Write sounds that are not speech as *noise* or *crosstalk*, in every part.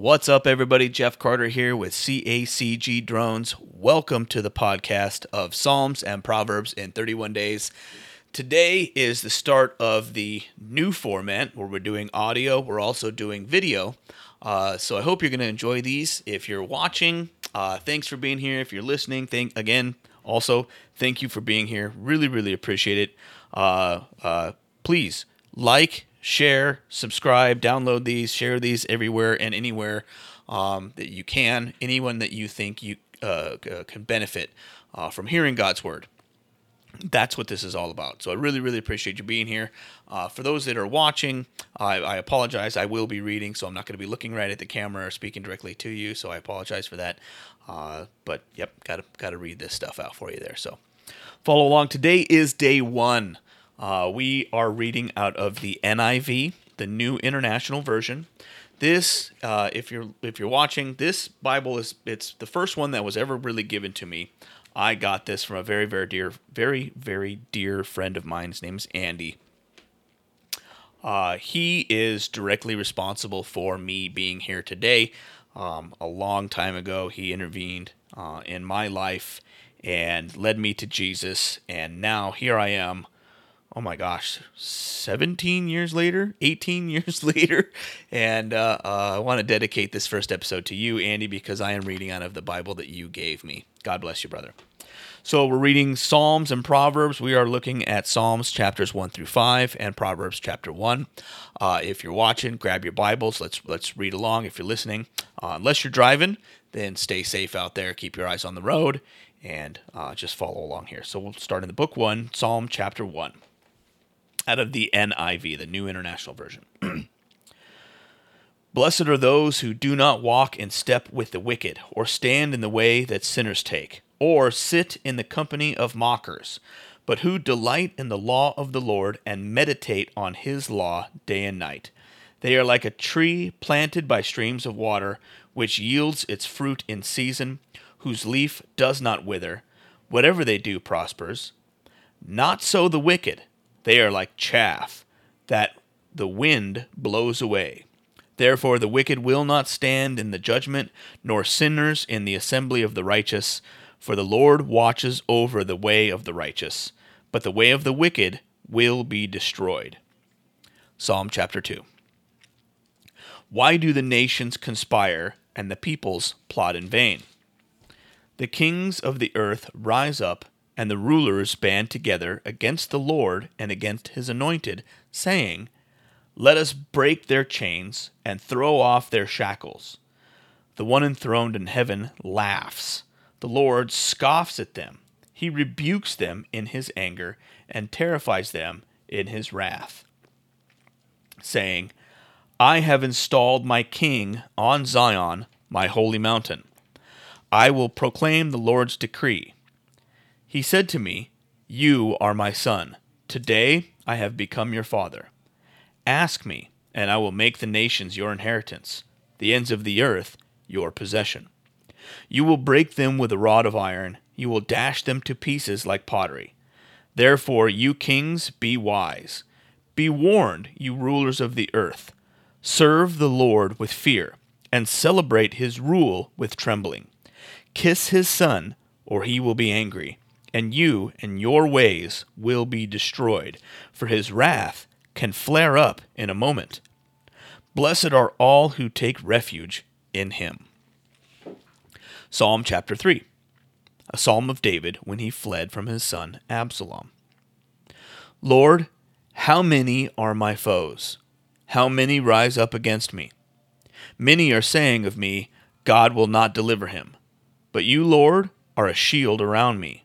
What's up, everybody? Jeff Carter here with CACG Drones. Welcome to the podcast of Psalms and Proverbs in 31 Days. Today is the start of the new format where we're doing audio, we're also doing video. Uh, so I hope you're going to enjoy these. If you're watching, uh, thanks for being here. If you're listening, thank again. Also, thank you for being here. Really, really appreciate it. Uh, uh please like, share, subscribe, download these, share these everywhere and anywhere um, that you can. Anyone that you think you uh, can benefit uh, from hearing God's word. That's what this is all about. So I really, really appreciate you being here. Uh, for those that are watching, I, I, apologize. I will be reading, so I'm not going to be looking right at the camera or speaking directly to you. So I apologize for that. Uh, but yep, got to got to read this stuff out for you there. So follow along. Today is day one. Uh, we are reading out of the NIV, the New International Version. This, uh, if you're if you're watching, this Bible is it's the first one that was ever really given to me. I got this from a very very dear very very dear friend of mine. His name is Andy. Uh, he is directly responsible for me being here today. Um, a long time ago, he intervened uh, in my life and led me to Jesus, and now here I am oh my gosh, 17 years later, 18 *laughs* years later. And uh, uh, I want to dedicate this first episode to you, Andy, because I am reading out of the Bible that you gave me. God bless you, brother. So we're reading Psalms and Proverbs. We are looking at Psalms chapters one through five and Proverbs chapter one. Uh, if you're watching, grab your Bibles. Let's let's read along. If you're listening, uh, unless you're driving, then stay safe out there. Keep your eyes on the road and uh, just follow along here. So we'll start in the book one, Psalm chapter one out of the NIV, the New International Version. *clears throat* Blessed are those who do not walk in step with the wicked, or stand in the way that sinners take, or sit in the company of mockers, but who delight in the law of the Lord and meditate on his law day and night. They are like a tree planted by streams of water, which yields its fruit in season, whose leaf does not wither. Whatever they do prospers. Not so the wicked. They are like chaff that the wind blows away. Therefore, the wicked will not stand in the judgment, nor sinners in the assembly of the righteous. For the Lord watches over the way of the righteous, but the way of the wicked will be destroyed. Psalm chapter 2. Why do the nations conspire and the peoples plot in vain? The kings of the earth rise up and the rulers band together against the Lord and against his anointed, saying, Let us break their chains and throw off their shackles. The one enthroned in heaven laughs. The Lord scoffs at them. He rebukes them in his anger and terrifies them in his wrath, saying, I have installed my king on Zion, my holy mountain. I will proclaim the Lord's decree. He said to me, You are my son. Today I have become your father. Ask me, and I will make the nations your inheritance, the ends of the earth your possession. You will break them with a rod of iron, you will dash them to pieces like pottery. Therefore, you kings, be wise. Be warned, you rulers of the earth. Serve the Lord with fear, and celebrate his rule with trembling. Kiss his son, or he will be angry and you and your ways will be destroyed, for his wrath can flare up in a moment. Blessed are all who take refuge in him. Psalm chapter 3 A psalm of David when he fled from his son Absalom. Lord, how many are my foes? How many rise up against me? Many are saying of me, God will not deliver him. But you, Lord, are a shield around me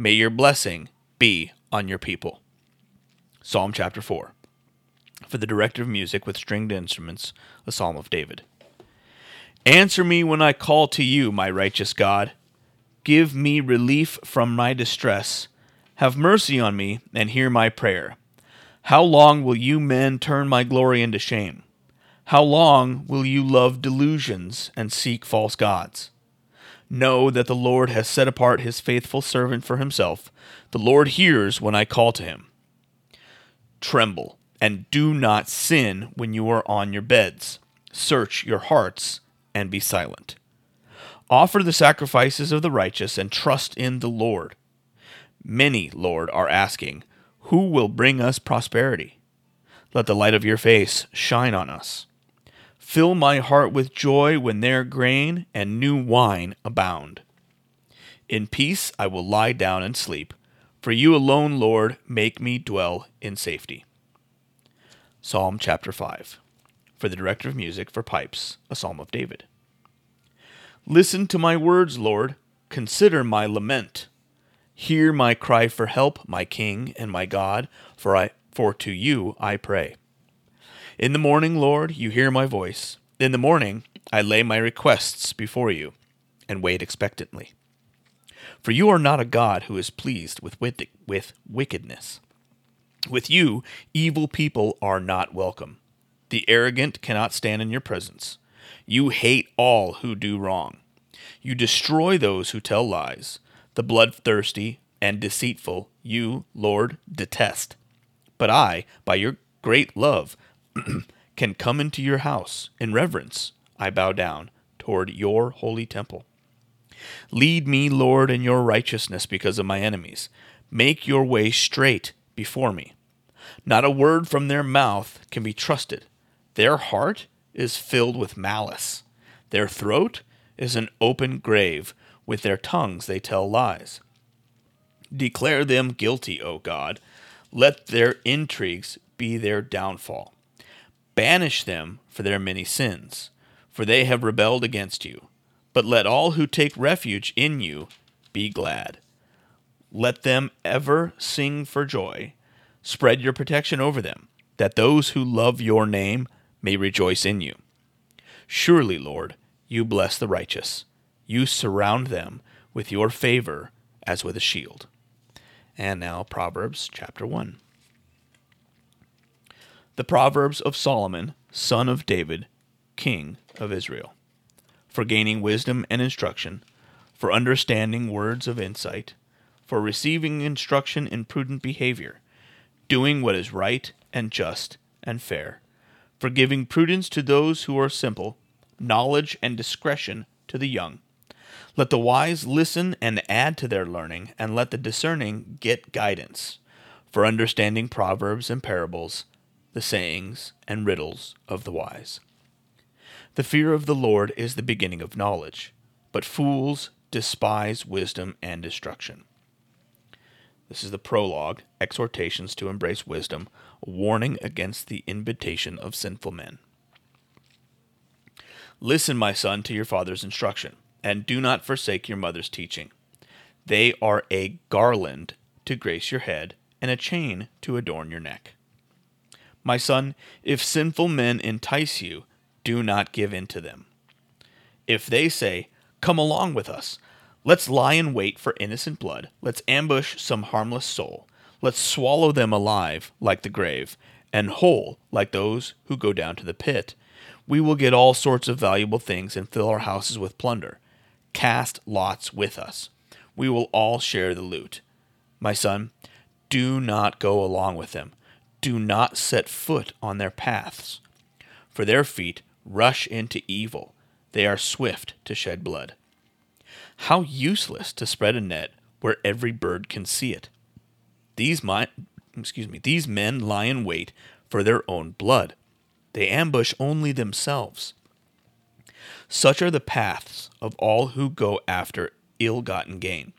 May your blessing be on your people. Psalm chapter 4. For the director of music with stringed instruments, a psalm of David. Answer me when I call to you, my righteous God. Give me relief from my distress. Have mercy on me and hear my prayer. How long will you men turn my glory into shame? How long will you love delusions and seek false gods? Know that the Lord has set apart his faithful servant for himself. The Lord hears when I call to him. Tremble, and do not sin when you are on your beds. Search your hearts and be silent. Offer the sacrifices of the righteous and trust in the Lord. Many, Lord, are asking, Who will bring us prosperity? Let the light of your face shine on us. Fill my heart with joy when their grain and new wine abound. In peace I will lie down and sleep, for you alone, Lord, make me dwell in safety. Psalm chapter 5. For the director of music for pipes, a psalm of David. Listen to my words, Lord. Consider my lament. Hear my cry for help, my King and my God, for I for to you I pray. In the morning, Lord, you hear my voice. In the morning, I lay my requests before you and wait expectantly. For you are not a God who is pleased with, with wickedness. With you, evil people are not welcome. The arrogant cannot stand in your presence. You hate all who do wrong. You destroy those who tell lies. The bloodthirsty and deceitful you, Lord, detest. But I, by your great love, *clears throat* can come into your house. In reverence, I bow down toward your holy temple. Lead me, Lord, in your righteousness because of my enemies. Make your way straight before me. Not a word from their mouth can be trusted. Their heart is filled with malice. Their throat is an open grave. With their tongues they tell lies. Declare them guilty, O God. Let their intrigues be their downfall. Banish them for their many sins, for they have rebelled against you. But let all who take refuge in you be glad. Let them ever sing for joy. Spread your protection over them, that those who love your name may rejoice in you. Surely, Lord, you bless the righteous. You surround them with your favor as with a shield. And now, Proverbs chapter 1. The Proverbs of Solomon, son of David, king of Israel, for gaining wisdom and instruction, for understanding words of insight, for receiving instruction in prudent behavior, doing what is right and just and fair, for giving prudence to those who are simple, knowledge and discretion to the young. Let the wise listen and add to their learning, and let the discerning get guidance, for understanding proverbs and parables the sayings and riddles of the wise. The fear of the Lord is the beginning of knowledge, but fools despise wisdom and destruction. This is the prologue, exhortations to embrace wisdom, warning against the invitation of sinful men. Listen, my son, to your father's instruction, and do not forsake your mother's teaching. They are a garland to grace your head, and a chain to adorn your neck. My son, if sinful men entice you, do not give in to them. If they say, Come along with us, let's lie in wait for innocent blood, let's ambush some harmless soul, let's swallow them alive like the grave, and whole like those who go down to the pit, we will get all sorts of valuable things and fill our houses with plunder. Cast lots with us. We will all share the loot. My son, do not go along with them do not set foot on their paths, for their feet rush into evil. They are swift to shed blood. How useless to spread a net where every bird can see it. These mi- excuse me, these men lie in wait for their own blood. They ambush only themselves. Such are the paths of all who go after ill-gotten gain.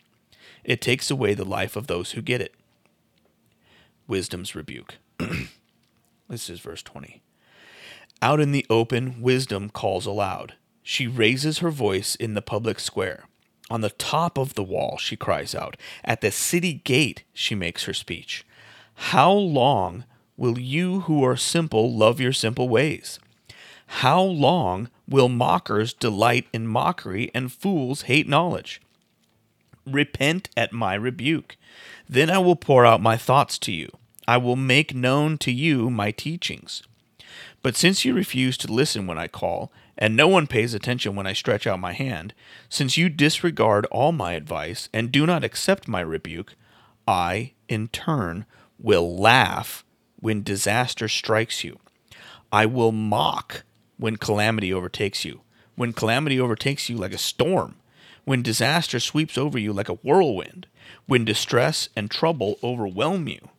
It takes away the life of those who get it. Wisdom's rebuke. *clears throat* this is verse 20. Out in the open, wisdom calls aloud. She raises her voice in the public square. On the top of the wall, she cries out. At the city gate, she makes her speech. How long will you who are simple love your simple ways? How long will mockers delight in mockery and fools hate knowledge? Repent at my rebuke. Then I will pour out my thoughts to you. I will make known to you my teachings. But since you refuse to listen when I call, and no one pays attention when I stretch out my hand, since you disregard all my advice and do not accept my rebuke, I, in turn, will laugh when disaster strikes you. I will mock when calamity overtakes you. When calamity overtakes you like a storm. When disaster sweeps over you like a whirlwind. When distress and trouble overwhelm you.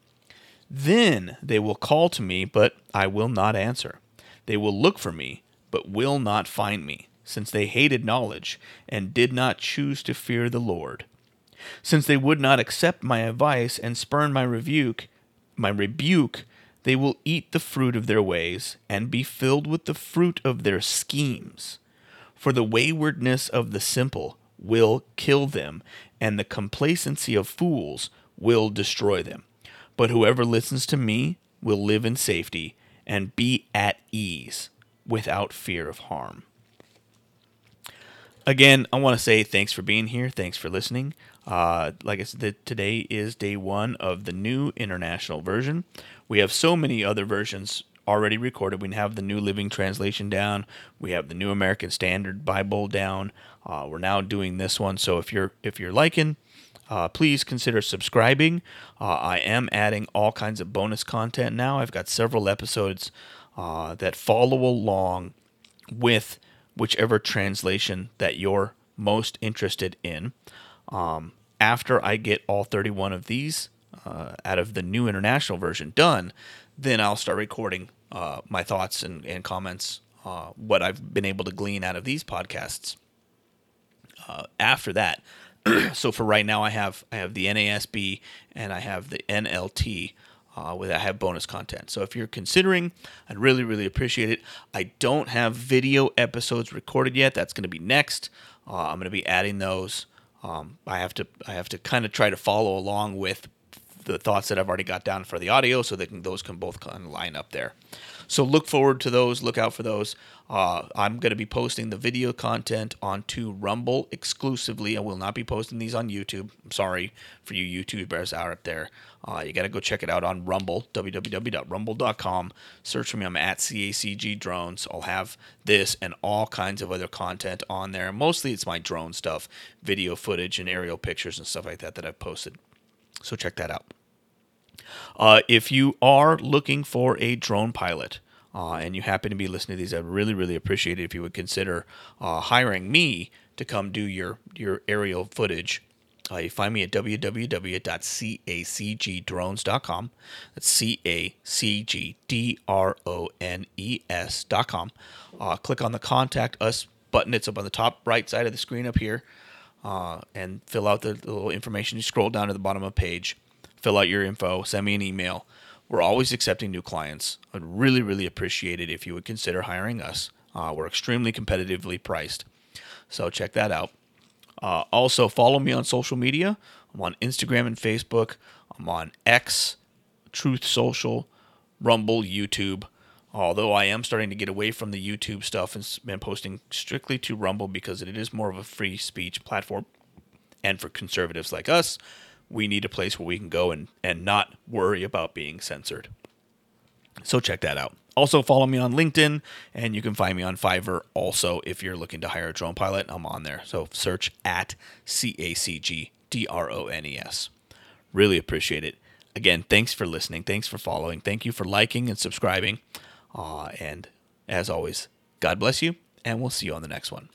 Then they will call to me, but I will not answer. They will look for me, but will not find me, since they hated knowledge and did not choose to fear the Lord. Since they would not accept my advice and spurn my rebuke, my rebuke, they will eat the fruit of their ways and be filled with the fruit of their schemes. For the waywardness of the simple will kill them, and the complacency of fools will destroy them. But whoever listens to me will live in safety and be at ease without fear of harm. Again, I want to say thanks for being here. Thanks for listening. Uh, like I said, today is day one of the new international version. We have so many other versions already recorded. We have the New Living Translation down. We have the New American Standard Bible down. Uh, we're now doing this one. So if you're if you're liking, uh, please consider subscribing. Uh, I am adding all kinds of bonus content now. I've got several episodes uh, that follow along with whichever translation that you're most interested in. Um, after I get all 31 of these uh, out of the new international version done, then I'll start recording uh, my thoughts and, and comments, uh, what I've been able to glean out of these podcasts. After that, *clears throat* so for right now, I have I have the NASB and I have the NLT. Uh, where I have bonus content. So if you're considering, I'd really, really appreciate it. I don't have video episodes recorded yet. That's going to be next. Uh, I'm going to be adding those. Um, I have to I have to kind of try to follow along with the thoughts that I've already got down for the audio, so that those can both kind of line up there. So look forward to those. Look out for those. Uh, I'm going to be posting the video content onto Rumble exclusively. I will not be posting these on YouTube. I'm sorry for you YouTubers out there. Uh, you got to go check it out on Rumble, www.rumble.com. Search for me. I'm at CACG Drones. I'll have this and all kinds of other content on there. Mostly it's my drone stuff, video footage and aerial pictures and stuff like that that I've posted. So check that out. Uh, if you are looking for a drone pilot uh, and you happen to be listening to these, I'd really, really appreciate it if you would consider uh, hiring me to come do your, your aerial footage. Uh, you find me at www.cacgdrones.com. That's C A C G D R O N E S.com. Uh, click on the Contact Us button. It's up on the top right side of the screen up here. Uh, and fill out the, the little information. You scroll down to the bottom of the page fill out your info, send me an email. We're always accepting new clients. I'd really, really appreciate it if you would consider hiring us. Uh, we're extremely competitively priced. So check that out. Uh, also, follow me on social media. I'm on Instagram and Facebook. I'm on X, Truth Social, Rumble, YouTube. Although I am starting to get away from the YouTube stuff and been posting strictly to Rumble because it is more of a free speech platform. And for conservatives like us, we need a place where we can go and, and not worry about being censored. So check that out. Also, follow me on LinkedIn, and you can find me on Fiverr also if you're looking to hire a drone pilot. I'm on there. So search at C A C G D R O N E S. Really appreciate it. Again, thanks for listening. Thanks for following. Thank you for liking and subscribing. Uh, and as always, God bless you, and we'll see you on the next one.